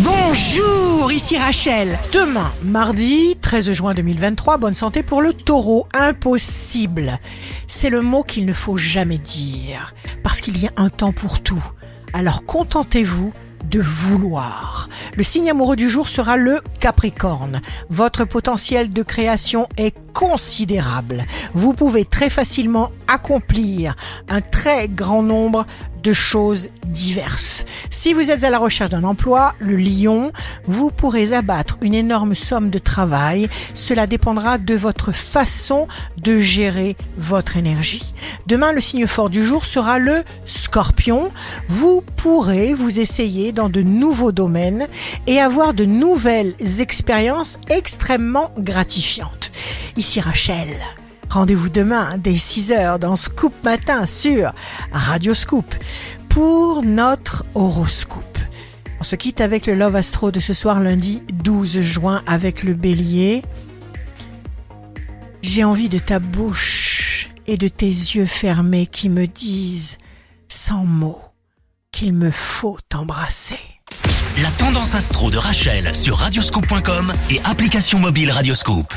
Bonjour, ici Rachel. Demain, mardi 13 juin 2023, bonne santé pour le taureau. Impossible. C'est le mot qu'il ne faut jamais dire. Parce qu'il y a un temps pour tout. Alors contentez-vous de vouloir. Le signe amoureux du jour sera le Capricorne. Votre potentiel de création est considérable. Vous pouvez très facilement accomplir un très grand nombre de choses diverses. Si vous êtes à la recherche d'un emploi, le lion, vous pourrez abattre une énorme somme de travail. Cela dépendra de votre façon de gérer votre énergie. Demain, le signe fort du jour sera le scorpion. Vous pourrez vous essayer dans de nouveaux domaines et avoir de nouvelles expériences extrêmement gratifiantes. Ici Rachel. Rendez-vous demain dès 6h dans Scoop Matin sur Radio Scoop pour notre horoscope. On se quitte avec le Love Astro de ce soir lundi 12 juin avec le bélier. J'ai envie de ta bouche et de tes yeux fermés qui me disent sans mots qu'il me faut t'embrasser. La tendance astro de Rachel sur radioscope.com et application mobile Radioscope.